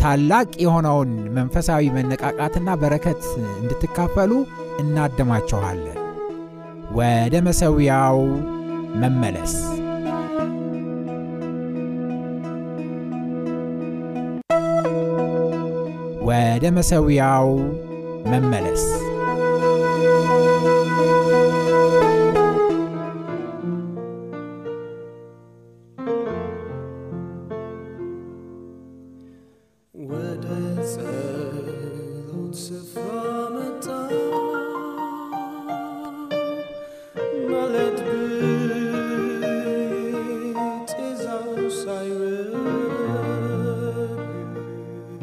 ታላቅ የሆነውን መንፈሳዊ መነቃቃትና በረከት እንድትካፈሉ እናደማችኋለን። ወደ መሠዊያው መመለስ ወደ መሠዊያው መመለስ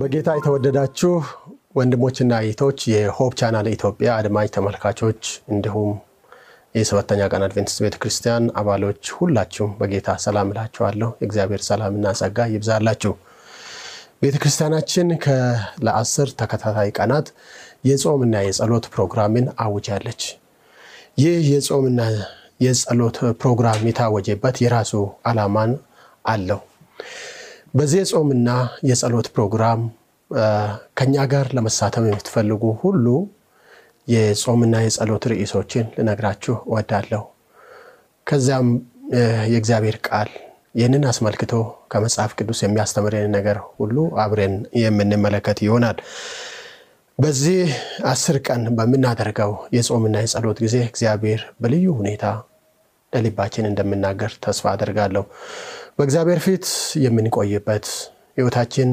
በጌታ የተወደዳችሁ ወንድሞችና እህቶች የሆፕ ቻናል ኢትዮጵያ አድማጭ ተመልካቾች እንዲሁም የሰባተኛ ቀን አድቬንቲስት ቤተ ክርስቲያን አባሎች ሁላችሁም በጌታ ሰላም እላችኋለሁ። የእግዚአብሔር ሰላምና ጸጋ ይብዛላችሁ። ቤተ ክርስቲያናችን ለአስር ተከታታይ ቀናት የጾምና የጸሎት ፕሮግራምን አውጃለች። ይህ የጾምና የጸሎት ፕሮግራም የታወጀበት የራሱ ዓላማን አለው። በዚህ የጾምና የጸሎት ፕሮግራም ከኛ ጋር ለመሳተፍ የምትፈልጉ ሁሉ የጾምና የጸሎት ርዕሶችን ልነግራችሁ እወዳለሁ። ከዚያም የእግዚአብሔር ቃል ይህንን አስመልክቶ ከመጽሐፍ ቅዱስ የሚያስተምረን ነገር ሁሉ አብረን የምንመለከት ይሆናል። በዚህ አስር ቀን በምናደርገው የጾምና የጸሎት ጊዜ እግዚአብሔር በልዩ ሁኔታ ለልባችን እንደምናገር ተስፋ አደርጋለሁ። በእግዚአብሔር ፊት የምንቆይበት ሕይወታችን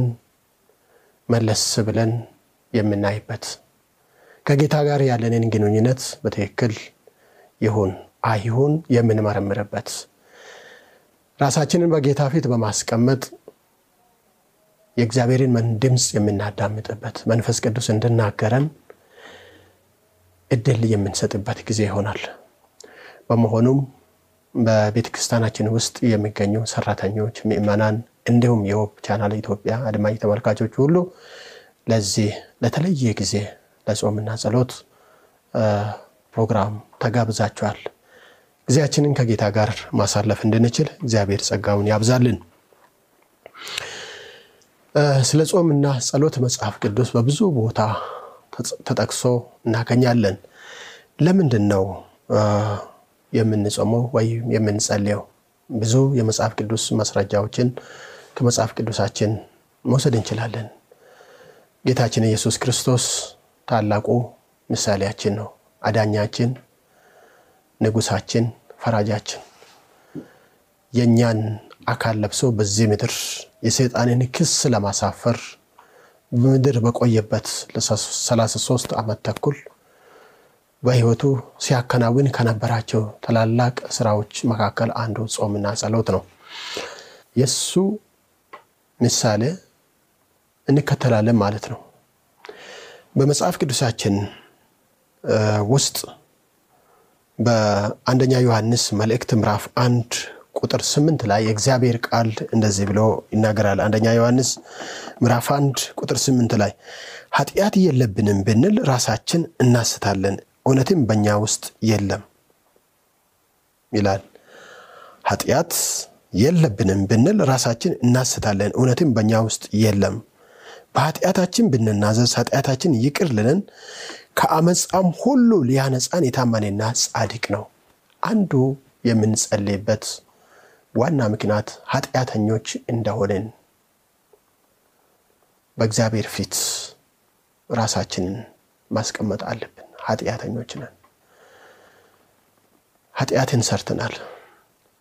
መለስ ብለን የምናይበት ከጌታ ጋር ያለንን ግንኙነት በትክክል ይሁን አይሁን የምንመረምርበት ራሳችንን በጌታ ፊት በማስቀመጥ የእግዚአብሔርን ድምፅ የምናዳምጥበት መንፈስ ቅዱስ እንድናገረን እድል የምንሰጥበት ጊዜ ይሆናል። በመሆኑም በቤተ ክርስቲያናችን ውስጥ የሚገኙ ሰራተኞች፣ ምዕመናን እንዲሁም የሆፕ ቻናል ኢትዮጵያ አድማጭ ተመልካቾች ሁሉ ለዚህ ለተለየ ጊዜ ለጾምና ጸሎት ፕሮግራም ተጋብዛችኋል። ጊዜያችንን ከጌታ ጋር ማሳለፍ እንድንችል እግዚአብሔር ጸጋውን ያብዛልን። ስለ ጾምና ጸሎት መጽሐፍ ቅዱስ በብዙ ቦታ ተጠቅሶ እናገኛለን። ለምንድን ነው የምንጾመው ወይም የምንጸልየው? ብዙ የመጽሐፍ ቅዱስ ማስረጃዎችን ከመጽሐፍ ቅዱሳችን መውሰድ እንችላለን። ጌታችን ኢየሱስ ክርስቶስ ታላቁ ምሳሌያችን ነው። አዳኛችን፣ ንጉሳችን፣ ፈራጃችን የእኛን አካል ለብሶ በዚህ ምድር የሰይጣንን ክስ ለማሳፈር በምድር በቆየበት ለ33 ዓመት ተኩል በሕይወቱ ሲያከናውን ከነበራቸው ታላላቅ ስራዎች መካከል አንዱ ጾምና ጸሎት ነው። የእሱ ምሳሌ እንከተላለን ማለት ነው። በመጽሐፍ ቅዱሳችን ውስጥ በአንደኛ ዮሐንስ መልእክት ምዕራፍ አንድ ቁጥር ስምንት ላይ የእግዚአብሔር ቃል እንደዚህ ብሎ ይናገራል። አንደኛ ዮሐንስ ምዕራፍ አንድ ቁጥር ስምንት ላይ ኃጢአት የለብንም ብንል ራሳችን እናስታለን፣ እውነትም በእኛ ውስጥ የለም ይላል። ኃጢአት የለብንም ብንል ራሳችን እናስታለን፣ እውነትም በእኛ ውስጥ የለም። በኃጢአታችን ብንናዘዝ ኃጢአታችን ይቅር ልለን ከአመፃም ሁሉ ሊያነጻን የታመነና ጻድቅ ነው። አንዱ የምንጸልይበት ዋና ምክንያት ኃጢአተኞች እንደሆንን በእግዚአብሔር ፊት ራሳችንን ማስቀመጥ አለብን። ኃጢአተኞች ነን። ኃጢአትን ሰርተናል፣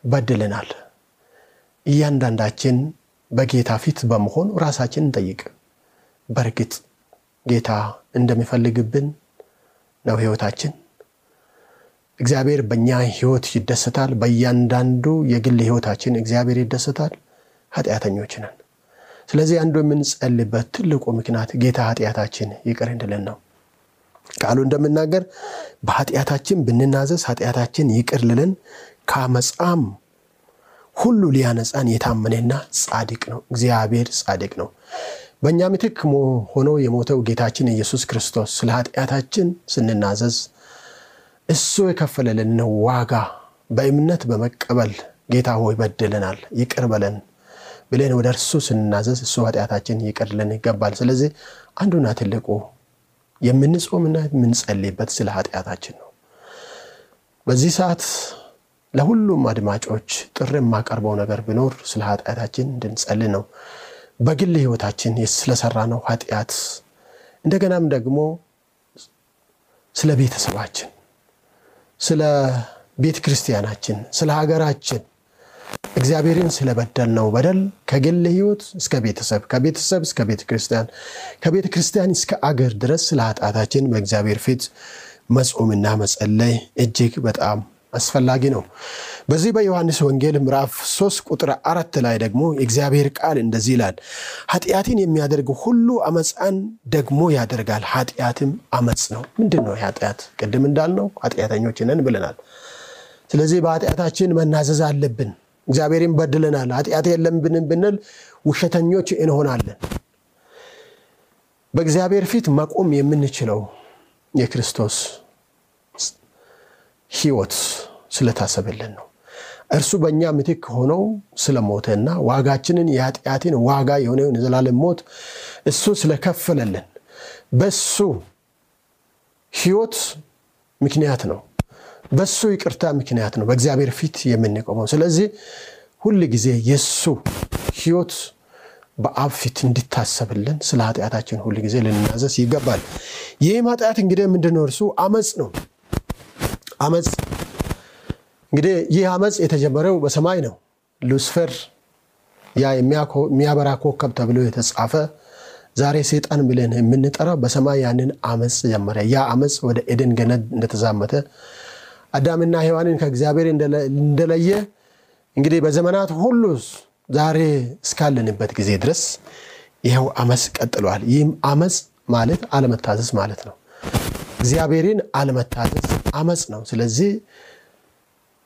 በድለናል። እያንዳንዳችን በጌታ ፊት በመሆን ራሳችን እንጠይቅ። በእርግጥ ጌታ እንደሚፈልግብን ነው ህይወታችን? እግዚአብሔር በእኛ ህይወት ይደሰታል? በእያንዳንዱ የግል ህይወታችን እግዚአብሔር ይደሰታል? ኃጢአተኞች ነን። ስለዚህ አንዱ የምንጸልይበት ትልቁ ምክንያት ጌታ ኃጢአታችን ይቅር እንድልን ነው። ቃሉ እንደምናገር በኃጢአታችን ብንናዘዝ ኃጢአታችን ይቅር ልልን ከአመፃም ሁሉ ሊያነጻን የታመነና ጻድቅ ነው። እግዚአብሔር ጻድቅ ነው። በእኛ ምትክ ሆኖ የሞተው ጌታችን ኢየሱስ ክርስቶስ ስለ ኃጢአታችን ስንናዘዝ እሱ የከፈለልን ዋጋ በእምነት በመቀበል ጌታ ሆይ በድለናል፣ ይቅር በለን ብለን ወደ እርሱ ስንናዘዝ እሱ ኃጢአታችን ይቅር ይገባል። ስለዚህ አንዱና ትልቁ የምንጾምና የምንጸልይበት ስለ ኃጢአታችን ነው። በዚህ ሰዓት ለሁሉም አድማጮች ጥሪ የማቀርበው ነገር ቢኖር ስለ ኃጢአታችን እንድንጸልይ ነው። በግል ህይወታችን ስለሰራ ነው ኃጢአት፣ እንደገናም ደግሞ ስለ ቤተሰባችን፣ ስለ ቤተ ክርስቲያናችን፣ ስለ ሀገራችን እግዚአብሔርን ስለበደል ነው በደል ከግል ህይወት እስከ ቤተሰብ፣ ከቤተሰብ እስከ ቤተ ክርስቲያን፣ ከቤተ ክርስቲያን እስከ አገር ድረስ ስለ ኃጢአታችን በእግዚአብሔር ፊት መጾምና መጸለይ እጅግ በጣም አስፈላጊ ነው። በዚህ በዮሐንስ ወንጌል ምዕራፍ 3 ቁጥር አራት ላይ ደግሞ የእግዚአብሔር ቃል እንደዚህ ይላል፣ ኃጢአትን የሚያደርግ ሁሉ አመፃን ደግሞ ያደርጋል፣ ኃጢአትም አመፅ ነው። ምንድን ነው ኃጢአት? ቅድም እንዳልነው ኃጢአተኞች ነን ብለናል። ስለዚህ በኃጢአታችን መናዘዝ አለብን። እግዚአብሔርን በድለናል፣ ኃጢአት የለብንም ብንል ውሸተኞች እንሆናለን። በእግዚአብሔር ፊት መቆም የምንችለው የክርስቶስ ህይወት ስለታሰበልን ነው። እርሱ በእኛ ምትክ ሆነው ስለሞተና ዋጋችንን የኃጢአትን ዋጋ የሆነውን የዘላለም ሞት እሱ ስለከፈለልን በሱ ህይወት ምክንያት ነው። በሱ ይቅርታ ምክንያት ነው በእግዚአብሔር ፊት የምንቆመው። ስለዚህ ሁል ጊዜ የሱ ህይወት በአብ ፊት እንዲታሰብልን ስለ ኃጢአታችን ሁል ጊዜ ልናዘዝ ይገባል። ይህም ኃጢአት እንግዲህ ምንድን ነው? እርሱ አመፅ ነው። አመፅ እንግዲህ ይህ አመፅ የተጀመረው በሰማይ ነው። ሉስፈር ያ የሚያበራ ኮከብ ተብሎ የተጻፈ ዛሬ ሰይጣን ብለን የምንጠራው በሰማይ ያንን አመፅ ጀመረ። ያ አመፅ ወደ ኤደን ገነት እንደተዛመተ አዳምና ሔዋንን ከእግዚአብሔር እንደለየ እንግዲህ በዘመናት ሁሉ ዛሬ እስካለንበት ጊዜ ድረስ ይኸው አመፅ ቀጥሏል። ይህም አመፅ ማለት አለመታዘዝ ማለት ነው። እግዚአብሔርን አለመታዘዝ አመፅ ነው። ስለዚህ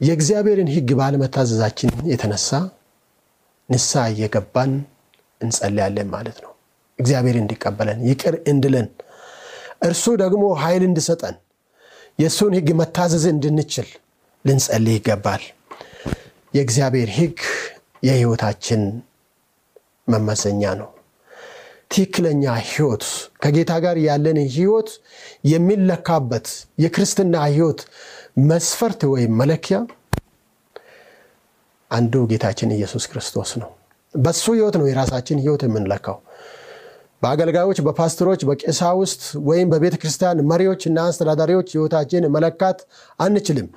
የእግዚአብሔርን ሕግ ባለመታዘዛችን የተነሳ ንስሐ እየገባን እንጸልያለን ማለት ነው። እግዚአብሔር እንዲቀበለን ይቅር እንድለን እርሱ ደግሞ ኃይል እንድሰጠን የእሱን ሕግ መታዘዝ እንድንችል ልንጸልይ ይገባል። የእግዚአብሔር ሕግ የሕይወታችን መመዘኛ ነው። ትክክለኛ ሕይወት ከጌታ ጋር ያለን ሕይወት የሚለካበት የክርስትና ሕይወት መስፈርት ወይም መለኪያ አንዱ ጌታችን ኢየሱስ ክርስቶስ ነው። በሱ ሕይወት ነው የራሳችን ሕይወት የምንለካው። በአገልጋዮች፣ በፓስተሮች፣ በቄሳውስት ወይም በቤተ ክርስቲያን መሪዎች እና አስተዳዳሪዎች ሕይወታችን መለካት አንችልም።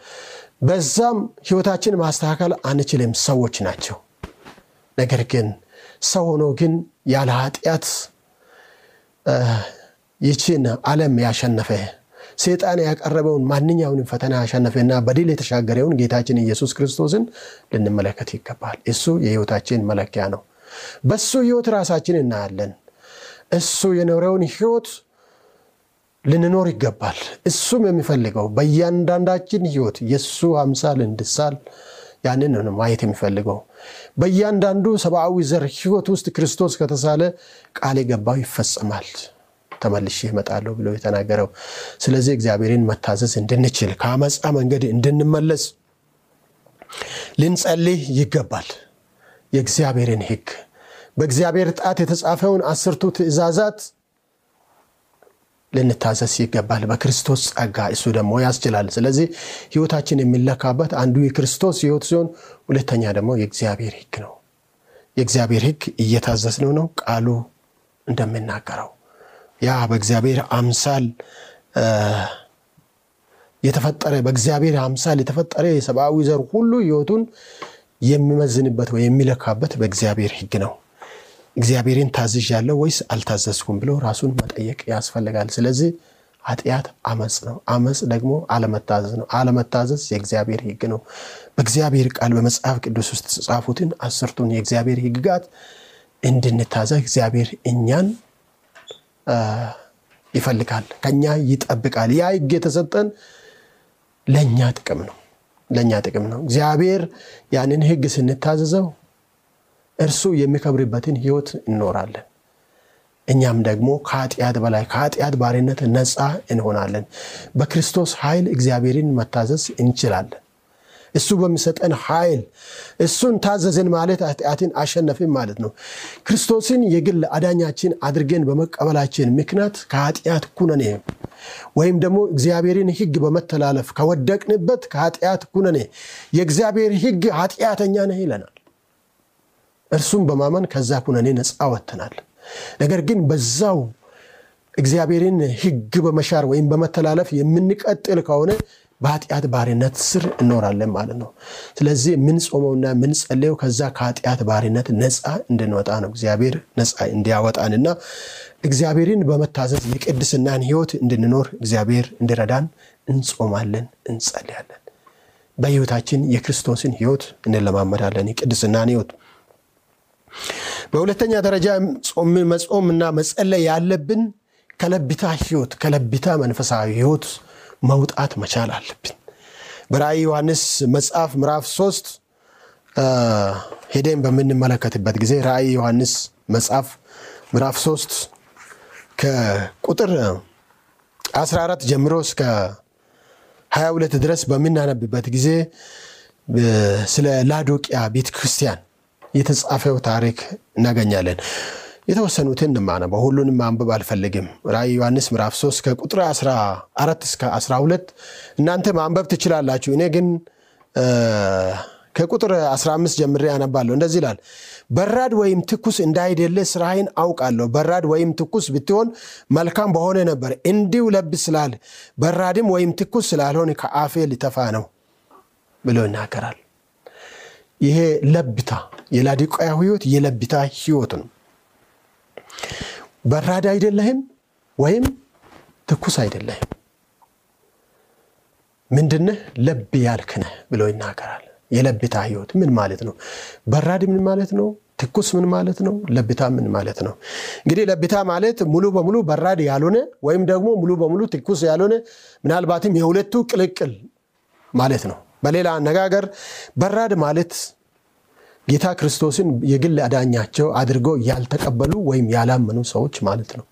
በዛም ሕይወታችን ማስተካከል አንችልም። ሰዎች ናቸው። ነገር ግን ሰው ሆኖ ግን ያለ ኃጢአት ይችን ዓለም ያሸነፈ ሰይጣን ያቀረበውን ማንኛውንም ፈተና ያሸነፈና በድል የተሻገረውን ጌታችን ኢየሱስ ክርስቶስን ልንመለከት ይገባል። እሱ የሕይወታችን መለኪያ ነው። በሱ ሕይወት ራሳችን እናያለን። እሱ የኖረውን ሕይወት ልንኖር ይገባል። እሱም የሚፈልገው በእያንዳንዳችን ሕይወት የእሱ አምሳል እንድሳል ያንን ነው ማየት የሚፈልገው። በእያንዳንዱ ሰብአዊ ዘር ሕይወት ውስጥ ክርስቶስ ከተሳለ ቃል የገባው ይፈጸማል፣ ተመልሼ እመጣለሁ ብሎ የተናገረው። ስለዚህ እግዚአብሔርን መታዘዝ እንድንችል ከአመፃ መንገድ እንድንመለስ ልንጸልይ ይገባል። የእግዚአብሔርን ሕግ በእግዚአብሔር ጣት የተጻፈውን አስርቱ ትእዛዛት ልንታዘዝ ይገባል። በክርስቶስ ጸጋ እሱ ደግሞ ያስችላል። ስለዚህ ህይወታችን የሚለካበት አንዱ የክርስቶስ ህይወት ሲሆን፣ ሁለተኛ ደግሞ የእግዚአብሔር ህግ ነው። የእግዚአብሔር ህግ እየታዘዝነው ነው ቃሉ እንደሚናገረው ያ በእግዚአብሔር አምሳል የተፈጠረ በእግዚአብሔር አምሳል የተፈጠረ የሰብአዊ ዘር ሁሉ ህይወቱን የሚመዝንበት ወይ የሚለካበት በእግዚአብሔር ህግ ነው። እግዚአብሔርን ታዝዣለሁ ወይስ አልታዘዝኩም ብሎ ራሱን መጠየቅ ያስፈልጋል። ስለዚህ ኃጢአት አመፅ ነው። አመፅ ደግሞ አለመታዘዝ ነው። አለመታዘዝ የእግዚአብሔር ህግ ነው። በእግዚአብሔር ቃል በመጽሐፍ ቅዱስ ውስጥ የተጻፉትን አስርቱን የእግዚአብሔር ህግጋት እንድንታዘዝ እግዚአብሔር እኛን ይፈልጋል፣ ከኛ ይጠብቃል። ያ ህግ የተሰጠን ለእኛ ጥቅም ነው። ለእኛ ጥቅም ነው። እግዚአብሔር ያንን ህግ ስንታዘዘው እርሱ የሚከብርበትን ህይወት እንኖራለን። እኛም ደግሞ ከኃጢአት በላይ ከኃጢአት ባርነት ነፃ እንሆናለን። በክርስቶስ ኃይል እግዚአብሔርን መታዘዝ እንችላለን። እሱ በሚሰጠን ኃይል እሱን ታዘዝን ማለት ኃጢአትን አሸነፍን ማለት ነው። ክርስቶስን የግል አዳኛችን አድርገን በመቀበላችን ምክንያት ከኃጢአት ኩነኔ ወይም ደግሞ እግዚአብሔርን ህግ በመተላለፍ ከወደቅንበት ከኃጢአት ኩነኔ የእግዚአብሔር ህግ ኃጢአተኛ ነህ ይለናል። እርሱም በማመን ከዛ ኩነኔ ነፃ ወጥተናል። ነገር ግን በዛው እግዚአብሔርን ህግ በመሻር ወይም በመተላለፍ የምንቀጥል ከሆነ በኃጢአት ባሪነት ስር እኖራለን ማለት ነው። ስለዚህ የምንጾመውና የምንጸለየው ከዛ ከኃጢአት ባሪነት ነፃ እንድንወጣ ነው። እግዚአብሔር ነፃ እንዲያወጣንና እግዚአብሔርን በመታዘዝ የቅድስናን ህይወት እንድንኖር እግዚአብሔር እንዲረዳን እንጾማለን፣ እንጸልያለን። በህይወታችን የክርስቶስን ህይወት እንለማመዳለን፣ የቅድስናን ህይወት በሁለተኛ ደረጃ መጾምና መጸለይ ያለብን ከለቢታ ህይወት ከለቢታ መንፈሳዊ ህይወት መውጣት መቻል አለብን። በራእይ ዮሐንስ መጽሐፍ ምዕራፍ ሶስት ሄደን በምንመለከትበት ጊዜ ራእይ ዮሐንስ መጽሐፍ ምዕራፍ ሶስት ከቁጥር 14 ጀምሮ እስከ 22 ድረስ በምናነብበት ጊዜ ስለ ላዶቅያ ቤተ ክርስቲያን የተጻፈው ታሪክ እናገኛለን። የተወሰኑትን ማነበው ሁሉንም ማንበብ አልፈልግም። ራእይ ዮሐንስ ምዕራፍ 3 ከቁጥር 14 እስከ 12 እናንተ ማንበብ ትችላላችሁ። እኔ ግን ከቁጥር 15 ጀምሬ ያነባለሁ። እንደዚህ ይላል፣ በራድ ወይም ትኩስ እንዳይደለ ስራህን አውቃለሁ። በራድ ወይም ትኩስ ብትሆን መልካም በሆነ ነበር። እንዲሁ ለብ ስላል በራድም ወይም ትኩስ ስላልሆን ከአፌ ሊተፋ ነው ብሎ ይናገራል። ይሄ ለብታ የላዶቅያ ህይወት የለብታ ህይወት ነው። በራድ አይደለህም ወይም ትኩስ አይደለህም። ምንድነህ? ለብ ያልክነህ ብሎ ይናገራል። የለብታ ህይወት ምን ማለት ነው? በራድ ምን ማለት ነው? ትኩስ ምን ማለት ነው? ለብታ ምን ማለት ነው? እንግዲህ ለብታ ማለት ሙሉ በሙሉ በራድ ያልሆነ ወይም ደግሞ ሙሉ በሙሉ ትኩስ ያልሆነ ምናልባትም የሁለቱ ቅልቅል ማለት ነው። በሌላ አነጋገር በራድ ማለት ጌታ ክርስቶስን የግል አዳኛቸው አድርገው ያልተቀበሉ ወይም ያላመኑ ሰዎች ማለት ነው።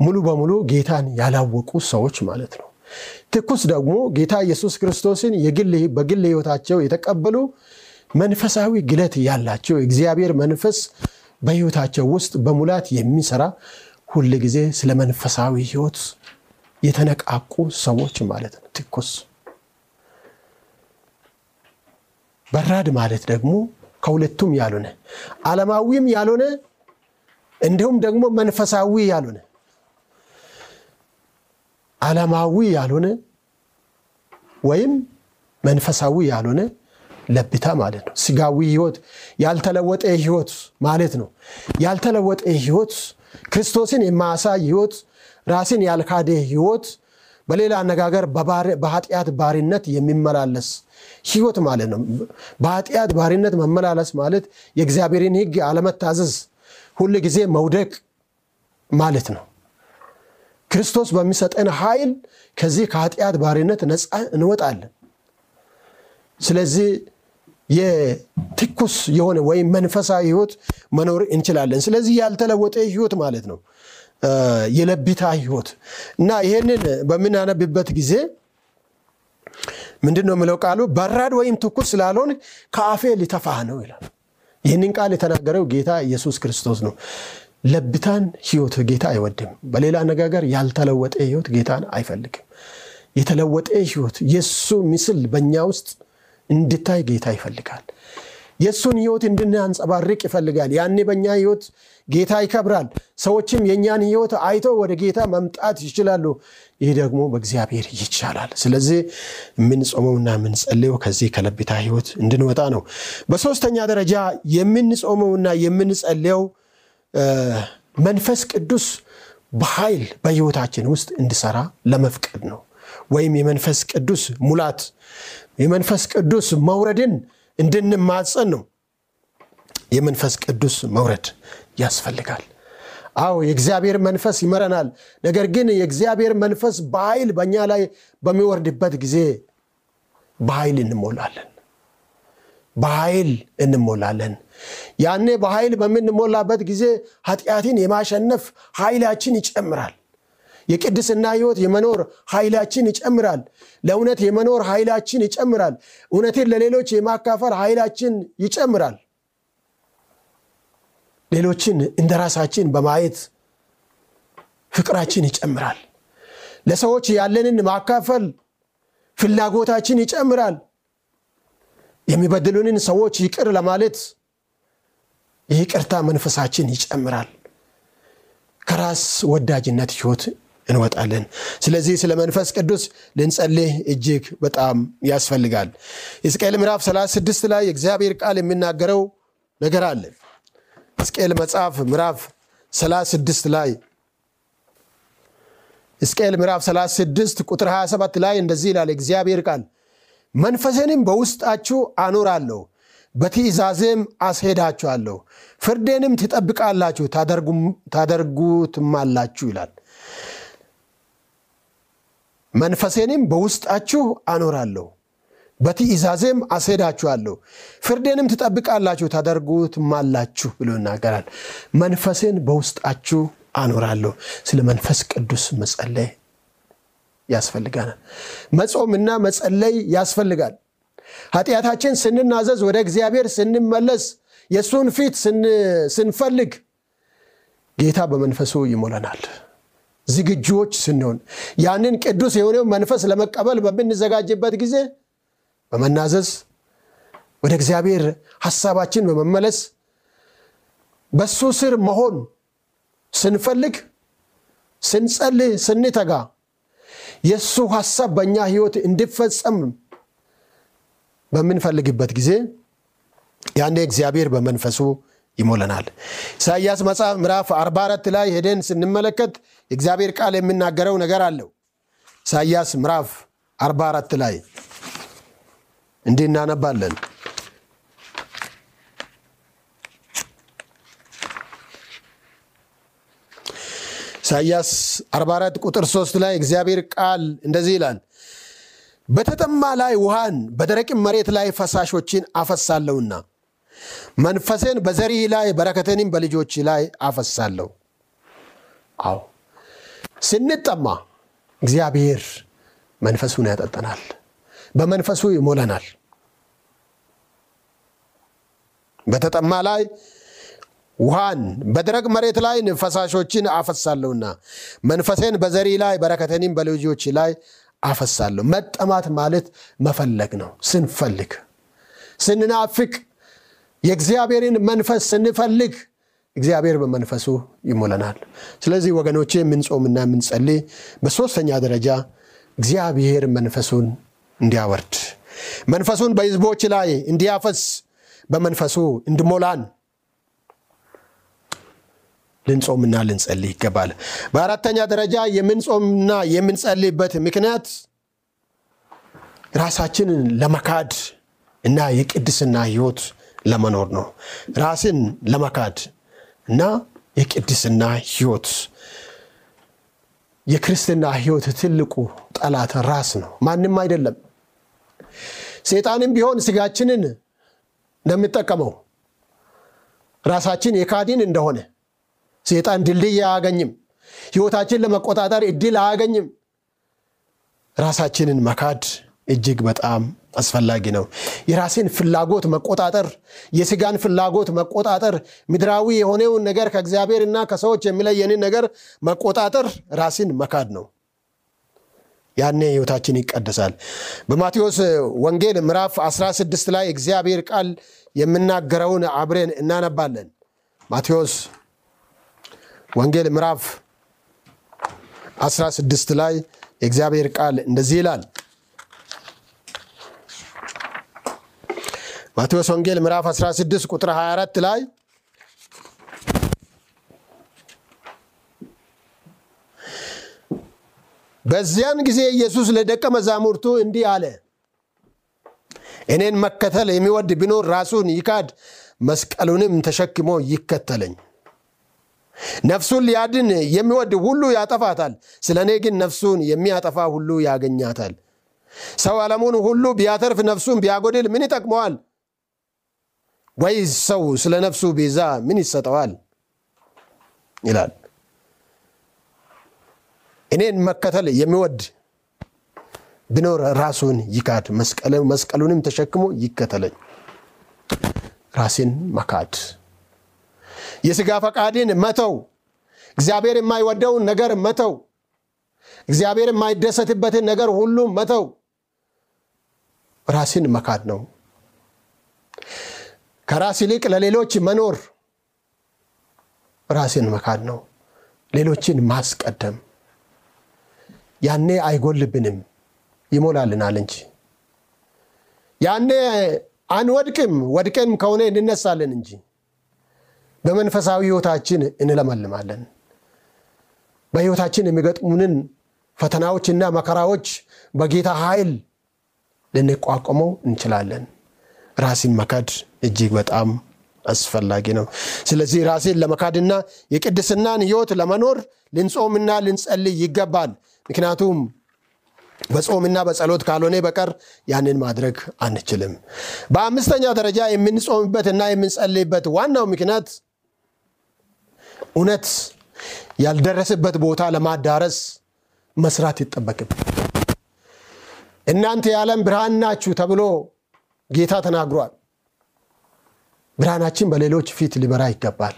ሙሉ በሙሉ ጌታን ያላወቁ ሰዎች ማለት ነው። ትኩስ ደግሞ ጌታ ኢየሱስ ክርስቶስን በግል ህይወታቸው የተቀበሉ መንፈሳዊ ግለት ያላቸው እግዚአብሔር መንፈስ በህይወታቸው ውስጥ በሙላት የሚሰራ ሁል ጊዜ ስለ መንፈሳዊ ህይወት የተነቃቁ ሰዎች ማለት ነው። ትኩስ በራድ ማለት ደግሞ ከሁለቱም ያልሆነ ዓለማዊም ያልሆነ እንዲሁም ደግሞ መንፈሳዊ ያልሆነ ዓለማዊ ያልሆነ ወይም መንፈሳዊ ያልሆነ ለብታ ማለት ነው። ስጋዊ ህይወት ያልተለወጠ ህይወት ማለት ነው። ያልተለወጠ ህይወት ክርስቶስን የማያሳይ ህይወት፣ ራስን ያልካደ ህይወት፣ በሌላ አነጋገር በኃጢአት ባሪነት የሚመላለስ ህይወት ማለት ነው። በኃጢአት ባሪነት መመላለስ ማለት የእግዚአብሔርን ህግ አለመታዘዝ፣ ሁል ጊዜ መውደቅ ማለት ነው። ክርስቶስ በሚሰጠን ኃይል ከዚህ ከኃጢአት ባሪነት ነፃ እንወጣለን። ስለዚህ የትኩስ የሆነ ወይም መንፈሳዊ ህይወት መኖር እንችላለን። ስለዚህ ያልተለወጠ ህይወት ማለት ነው የለቢታ ህይወት እና ይህንን በምናነብበት ጊዜ ምንድን ነው የምለው ቃሉ በራድ ወይም ትኩስ ስላልሆን ከአፌ ሊተፋህ ነው ይላል። ይህንን ቃል የተናገረው ጌታ ኢየሱስ ክርስቶስ ነው። ለብታን ህይወት ጌታ አይወድም። በሌላ አነጋገር ያልተለወጠ ህይወት ጌታን አይፈልግም። የተለወጠ ህይወት የእሱ ምስል በእኛ ውስጥ እንድታይ ጌታ ይፈልጋል። የእሱን ህይወት እንድናንጸባርቅ ይፈልጋል። ያኔ በእኛ ህይወት ጌታ ይከብራል። ሰዎችም የእኛን ህይወት አይተው ወደ ጌታ መምጣት ይችላሉ። ይህ ደግሞ በእግዚአብሔር ይቻላል። ስለዚህ የምንጾመውና የምንጸልየው ከዚህ ከለቢታ ህይወት እንድንወጣ ነው። በሶስተኛ ደረጃ የምንጾመውና የምንጸልየው መንፈስ ቅዱስ በኃይል በህይወታችን ውስጥ እንዲሰራ ለመፍቀድ ነው። ወይም የመንፈስ ቅዱስ ሙላት የመንፈስ ቅዱስ መውረድን እንድንማጸን ነው። የመንፈስ ቅዱስ መውረድ ያስፈልጋል። አዎ የእግዚአብሔር መንፈስ ይመረናል። ነገር ግን የእግዚአብሔር መንፈስ በኃይል በእኛ ላይ በሚወርድበት ጊዜ በኃይል እንሞላለን። በኃይል እንሞላለን። ያኔ በኃይል በምንሞላበት ጊዜ ኃጢአትን የማሸነፍ ኃይላችን ይጨምራል። የቅድስና ህይወት የመኖር ኃይላችን ይጨምራል። ለእውነት የመኖር ኃይላችን ይጨምራል። እውነትን ለሌሎች የማካፈል ኃይላችን ይጨምራል። ሌሎችን እንደ ራሳችን በማየት ፍቅራችን ይጨምራል። ለሰዎች ያለንን ማካፈል ፍላጎታችን ይጨምራል። የሚበድሉንን ሰዎች ይቅር ለማለት የይቅርታ መንፈሳችን ይጨምራል። ከራስ ወዳጅነት ህይወት እንወጣለን። ስለዚህ ስለ መንፈስ ቅዱስ ልንጸልይ እጅግ በጣም ያስፈልጋል። ሕዝቅኤል ምዕራፍ 36 ላይ የእግዚአብሔር ቃል የሚናገረው ነገር አለ። ሕዝቅኤል መጽሐፍ ምዕራፍ 36 ላይ ሕዝቅኤል ምዕራፍ 36 ቁጥር 27 ላይ እንደዚህ ይላል የእግዚአብሔር ቃል መንፈሴንም በውስጣችሁ አኖራለሁ በትእዛዜም አስሄዳችኋለሁ፣ ፍርዴንም ትጠብቃላችሁ ታደርጉትማላችሁ ይላል። መንፈሴንም በውስጣችሁ አኖራለሁ በትእዛዜም አስሄዳችኋለሁ፣ ፍርዴንም ትጠብቃላችሁ ታደርጉትማላችሁ ብሎ ይናገራል። መንፈሴን በውስጣችሁ አኖራለሁ። ስለ መንፈስ ቅዱስ መጸለይ ያስፈልጋል። መጾምና መጸለይ ያስፈልጋል። ኃጢአታችን ስንናዘዝ ወደ እግዚአብሔር ስንመለስ የእሱን ፊት ስንፈልግ ጌታ በመንፈሱ ይሞለናል። ዝግጁዎች ስንሆን ያንን ቅዱስ የሆነው መንፈስ ለመቀበል በምንዘጋጅበት ጊዜ በመናዘዝ ወደ እግዚአብሔር ሐሳባችን በመመለስ በሱ ስር መሆን ስንፈልግ ስንጸልይ ስንተጋ የእሱ ሐሳብ በእኛ ህይወት እንዲፈጸም በምንፈልግበት ጊዜ ያኔ እግዚአብሔር በመንፈሱ ይሞለናል። ኢሳይያስ መጽሐፍ ምዕራፍ 44 ላይ ሄደን ስንመለከት የእግዚአብሔር ቃል የሚናገረው ነገር አለው። ኢሳይያስ ምዕራፍ 44 ላይ እንዲህ እናነባለን። ኢሳይያስ 44 ቁጥር 3 ላይ እግዚአብሔር ቃል እንደዚህ ይላል በተጠማ ላይ ውሃን በደረቅም መሬት ላይ ፈሳሾችን አፈሳለሁና መንፈሴን በዘሪ ላይ በረከቴንም በልጆች ላይ አፈሳለሁ። አዎ ስንጠማ እግዚአብሔር መንፈሱን ያጠጠናል፣ በመንፈሱ ይሞለናል። በተጠማ ላይ ውሃን በደረቅ መሬት ላይ ፈሳሾችን አፈሳለሁና መንፈሴን በዘሪ ላይ በረከቴንም በልጆች ላይ አፈሳለሁ። መጠማት ማለት መፈለግ ነው። ስንፈልግ፣ ስንናፍቅ፣ የእግዚአብሔርን መንፈስ ስንፈልግ እግዚአብሔር በመንፈሱ ይሞለናል። ስለዚህ ወገኖቼ የምንጾምና የምንጸልይ በሦስተኛ ደረጃ እግዚአብሔር መንፈሱን እንዲያወርድ መንፈሱን በሕዝቦች ላይ እንዲያፈስ በመንፈሱ እንድሞላን ልንጾምና ልንጸልይ ይገባል። በአራተኛ ደረጃ የምንጾምና የምንጸልይበት ምክንያት ራሳችንን ለመካድ እና የቅድስና ሕይወት ለመኖር ነው። ራስን ለመካድ እና የቅድስና ሕይወት የክርስትና ሕይወት ትልቁ ጠላት ራስ ነው፣ ማንም አይደለም። ሰይጣንም ቢሆን ስጋችንን እንደሚጠቀመው ራሳችን የካድን እንደሆነ ሰይጣን ድልድይ አያገኝም። ሕይወታችን ለመቆጣጠር እድል አያገኝም። ራሳችንን መካድ እጅግ በጣም አስፈላጊ ነው። የራሴን ፍላጎት መቆጣጠር፣ የስጋን ፍላጎት መቆጣጠር፣ ምድራዊ የሆነውን ነገር ከእግዚአብሔርና ከሰዎች የሚለየንን ነገር መቆጣጠር ራስን መካድ ነው። ያኔ ህይወታችን ይቀደሳል። በማቴዎስ ወንጌል ምዕራፍ 16 ላይ እግዚአብሔር ቃል የምናገረውን አብረን እናነባለን። ማቴዎስ ወንጌል ምዕራፍ 16 ላይ የእግዚአብሔር ቃል እንደዚህ ይላል። ማቴዎስ ወንጌል ምዕራፍ 16 ቁጥር 24 ላይ በዚያን ጊዜ ኢየሱስ ለደቀ መዛሙርቱ እንዲህ አለ፣ እኔን መከተል የሚወድ ቢኖር ራሱን ይካድ፣ መስቀሉንም ተሸክሞ ይከተለኝ። ነፍሱን ሊያድን የሚወድ ሁሉ ያጠፋታል፣ ስለ እኔ ግን ነፍሱን የሚያጠፋ ሁሉ ያገኛታል። ሰው ዓለሙን ሁሉ ቢያተርፍ ነፍሱን ቢያጎድል ምን ይጠቅመዋል? ወይስ ሰው ስለ ነፍሱ ቤዛ ምን ይሰጠዋል? ይላል። እኔን መከተል የሚወድ ቢኖር ራሱን ይካድ፣ መስቀሉንም ተሸክሞ ይከተለኝ። ራሴን መካድ፣ የሥጋ ፈቃድን መተው፣ እግዚአብሔር የማይወደውን ነገር መተው፣ እግዚአብሔር የማይደሰትበትን ነገር ሁሉ መተው ራስን መካድ ነው። ከራስ ይልቅ ለሌሎች መኖር ራስን መካድ ነው። ሌሎችን ማስቀደም ያኔ አይጎልብንም፣ ይሞላልናል እንጂ ያኔ አንወድቅም። ወድቀን ከሆነ እንነሳለን እንጂ በመንፈሳዊ ሕይወታችን እንለመልማለን። በሕይወታችን የሚገጥሙንን ፈተናዎችና መከራዎች በጌታ ኃይል ልንቋቋመው እንችላለን። ራስን መካድ እጅግ በጣም አስፈላጊ ነው። ስለዚህ ራሴን ለመካድና የቅድስናን ሕይወት ለመኖር ልንጾምና ልንጸልይ ይገባል። ምክንያቱም በጾምና በጸሎት ካልሆነ በቀር ያንን ማድረግ አንችልም። በአምስተኛ ደረጃ የምንጾምበትና የምንጸልይበት ዋናው ምክንያት እውነት ያልደረሰበት ቦታ ለማዳረስ መስራት ይጠበቅም። እናንተ የዓለም ብርሃን ናችሁ ተብሎ ጌታ ተናግሯል። ብርሃናችን በሌሎች ፊት ሊበራ ይገባል።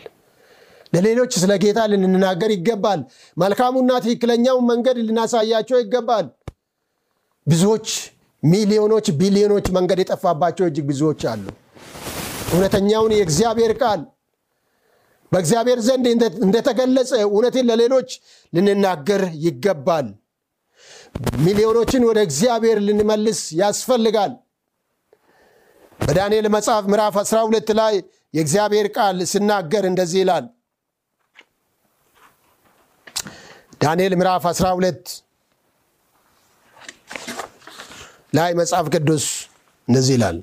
ለሌሎች ስለ ጌታ ልንናገር ይገባል። መልካሙና ትክክለኛውን መንገድ ልናሳያቸው ይገባል። ብዙዎች ሚሊዮኖች፣ ቢሊዮኖች መንገድ የጠፋባቸው እጅግ ብዙዎች አሉ። እውነተኛውን የእግዚአብሔር ቃል በእግዚአብሔር ዘንድ እንደተገለጸ እውነትን ለሌሎች ልንናገር ይገባል። ሚሊዮኖችን ወደ እግዚአብሔር ልንመልስ ያስፈልጋል። በዳንኤል መጽሐፍ ምዕራፍ 12 ላይ የእግዚአብሔር ቃል ሲናገር እንደዚህ ይላል። ዳንኤል ምዕራፍ 12 ላይ መጽሐፍ ቅዱስ እንደዚህ ይላል።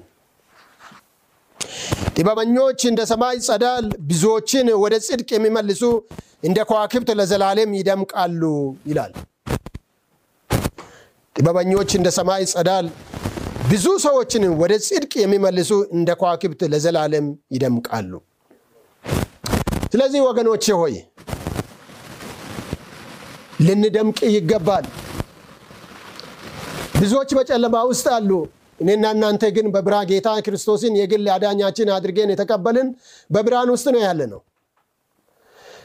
ጥበበኞች እንደ ሰማይ ጸዳል፣ ብዙዎችን ወደ ጽድቅ የሚመልሱ እንደ ከዋክብት ለዘላለም ይደምቃሉ ይላል። ጥበበኞች እንደ ሰማይ ጸዳል ብዙ ሰዎችን ወደ ጽድቅ የሚመልሱ እንደ ከዋክብት ለዘላለም ይደምቃሉ። ስለዚህ ወገኖቼ ሆይ ልንደምቅ ይገባል። ብዙዎች በጨለማ ውስጥ አሉ። እኔና እናንተ ግን በብርሃን ጌታ ክርስቶስን የግል አዳኛችን አድርገን የተቀበልን በብርሃን ውስጥ ነው ያለ ነው።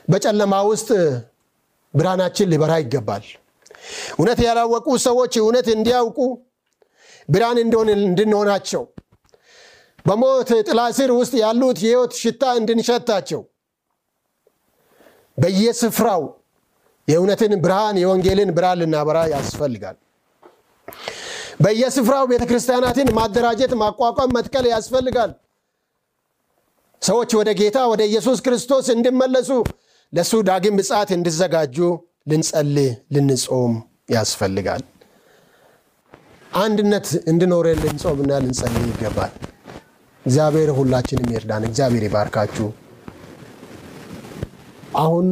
በጨለማ ውስጥ ብርሃናችን ሊበራ ይገባል። እውነት ያላወቁ ሰዎች እውነት እንዲያውቁ ብርሃን እንድንሆናቸው በሞት ጥላ ስር ውስጥ ያሉት የሕይወት ሽታ እንድንሸታቸው በየስፍራው የእውነትን ብርሃን የወንጌልን ብርሃን ልናበራ ያስፈልጋል። በየስፍራው ቤተ ክርስቲያናትን ማደራጀት፣ ማቋቋም፣ መትከል ያስፈልጋል። ሰዎች ወደ ጌታ ወደ ኢየሱስ ክርስቶስ እንዲመለሱ ለእሱ ዳግም ምጽአት እንዲዘጋጁ ልንጸልይ ልንጾም ያስፈልጋል። አንድነት እንድኖረን ልንጾምና ልንጸልይ ይገባል። እግዚአብሔር ሁላችንም ይርዳን። እግዚአብሔር ይባርካችሁ። አሁን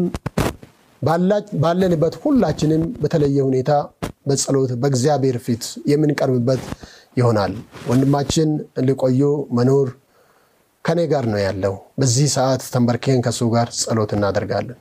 ባለንበት ሁላችንም በተለየ ሁኔታ በጸሎት በእግዚአብሔር ፊት የምንቀርብበት ይሆናል። ወንድማችን ሊቆዩ መኖር ከኔ ጋር ነው ያለው። በዚህ ሰዓት ተንበርኬን ከእሱ ጋር ጸሎት እናደርጋለን።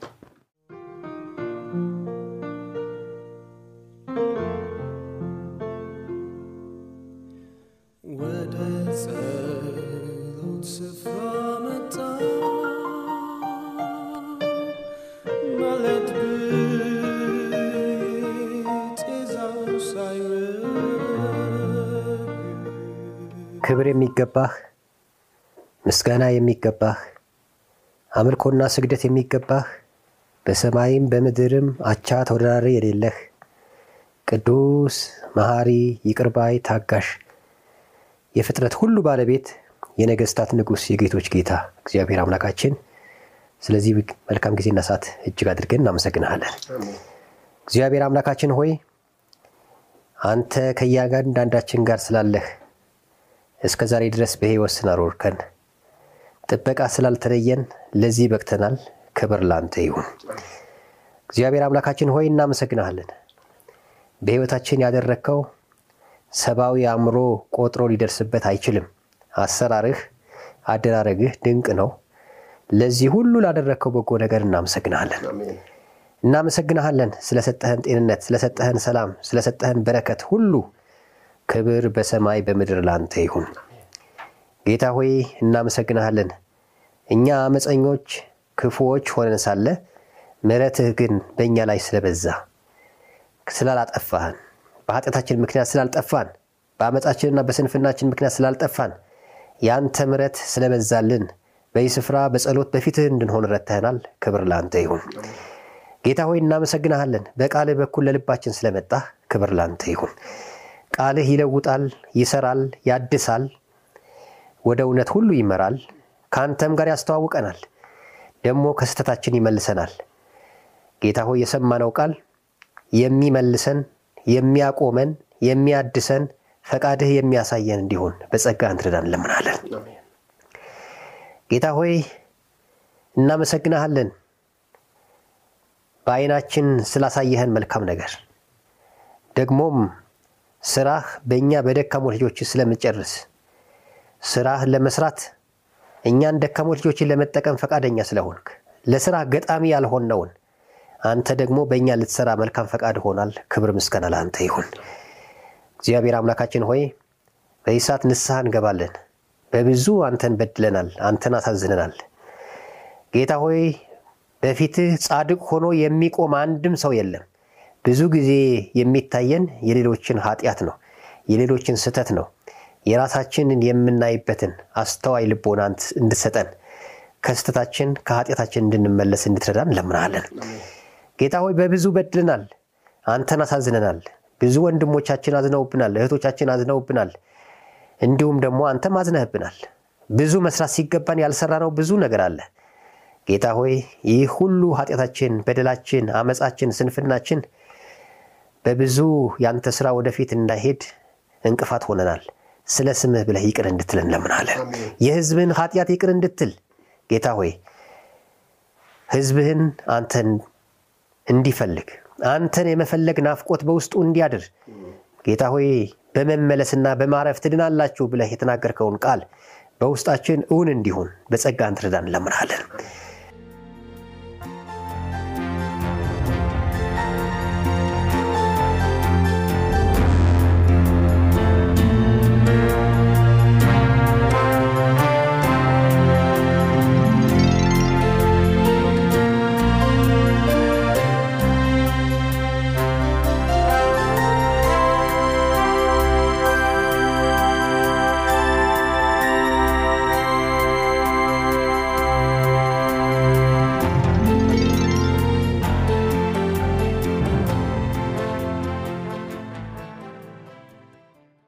ምስጋና የሚገባህ አምልኮና ስግደት የሚገባህ በሰማይም በምድርም አቻ ተወዳዳሪ የሌለህ ቅዱስ መሐሪ ይቅርባይ ታጋሽ የፍጥረት ሁሉ ባለቤት የነገስታት ንጉሥ የጌቶች ጌታ እግዚአብሔር አምላካችን ስለዚህ መልካም ጊዜና ሰዓት እጅግ አድርገን እናመሰግንሃለን። እግዚአብሔር አምላካችን ሆይ አንተ ከእያንዳንዳችን ጋር ስላለህ እስከ ዛሬ ድረስ በሕይወት ስላኖርከን ጥበቃ ስላልተለየን ለዚህ በቅተናል። ክብር ላንተ ይሁን። እግዚአብሔር አምላካችን ሆይ እናመሰግንሃለን። በሕይወታችን ያደረግከው ሰብአዊ አእምሮ ቆጥሮ ሊደርስበት አይችልም። አሰራርህ፣ አደራረግህ ድንቅ ነው። ለዚህ ሁሉ ላደረግከው በጎ ነገር እናመሰግንሃለን። እናመሰግንሃለን ስለሰጠህን ጤንነት፣ ስለሰጠህን ሰላም፣ ስለሰጠህን በረከት ሁሉ ክብር በሰማይ በምድር ላንተ ይሁን። ጌታ ሆይ እናመሰግንሃለን። እኛ አመፀኞች ክፉዎች ሆነን ሳለ ምሕረትህ ግን በእኛ ላይ ስለበዛ ስላላጠፋህን፣ በኃጢአታችን ምክንያት ስላልጠፋን፣ በአመፃችንና በስንፍናችን ምክንያት ስላልጠፋን ያንተ ምሕረት ስለበዛልን በዚህ ስፍራ በጸሎት በፊትህ እንድንሆን ረድተህናል። ክብር ላንተ ይሁን። ጌታ ሆይ እናመሰግንሃለን። በቃልህ በኩል ለልባችን ስለመጣህ ክብር ላንተ ይሁን። ቃልህ ይለውጣል፣ ይሰራል፣ ያድሳል፣ ወደ እውነት ሁሉ ይመራል፣ ከአንተም ጋር ያስተዋውቀናል፣ ደግሞ ከስህተታችን ይመልሰናል። ጌታ ሆይ የሰማነው ቃል የሚመልሰን፣ የሚያቆመን፣ የሚያድሰን፣ ፈቃድህ የሚያሳየን እንዲሆን በጸጋ እንትረዳን እንለምናለን። ጌታ ሆይ እናመሰግናሃለን በዓይናችን ስላሳየህን መልካም ነገር ደግሞም ስራህ በእኛ በደካሞች ልጆች ስለምጨርስ ስራህ ለመስራት እኛን ደካሞች ልጆችን ለመጠቀም ፈቃደኛ ስለሆንክ ለስራ ገጣሚ ያልሆነውን አንተ ደግሞ በእኛ ልትሰራ መልካም ፈቃድ ሆናል። ክብር ምስጋና ለአንተ ይሁን። እግዚአብሔር አምላካችን ሆይ በዚህ ሰዓት ንስሐ እንገባለን። በብዙ አንተን በድለናል፣ አንተን አሳዝነናል። ጌታ ሆይ በፊትህ ጻድቅ ሆኖ የሚቆም አንድም ሰው የለም። ብዙ ጊዜ የሚታየን የሌሎችን ኃጢአት ነው፣ የሌሎችን ስህተት ነው። የራሳችንን የምናይበትን አስተዋይ ልቦና እንድሰጠን ከስህተታችን ከኃጢአታችን እንድንመለስ እንድትረዳን እንለምናለን። ጌታ ሆይ በብዙ በድለናል፣ አንተን አሳዝነናል። ብዙ ወንድሞቻችን አዝነውብናል፣ እህቶቻችን አዝነውብናል። እንዲሁም ደግሞ አንተም አዝነህብናል። ብዙ መስራት ሲገባን ያልሰራነው ብዙ ነገር አለ። ጌታ ሆይ ይህ ሁሉ ኃጢአታችን፣ በደላችን፣ አመፃችን፣ ስንፍናችን በብዙ ያንተ ስራ ወደፊት እንዳይሄድ እንቅፋት ሆነናል። ስለ ስምህ ብለህ ይቅር እንድትል እንለምናለን። የህዝብህን ኃጢአት ይቅር እንድትል ጌታ ሆይ ህዝብህን አንተን እንዲፈልግ አንተን የመፈለግ ናፍቆት በውስጡ እንዲያድር ጌታ ሆይ በመመለስና በማረፍ ትድናላችሁ ብለህ የተናገርከውን ቃል በውስጣችን እውን እንዲሆን በጸጋ እንትረዳን እንለምናለን።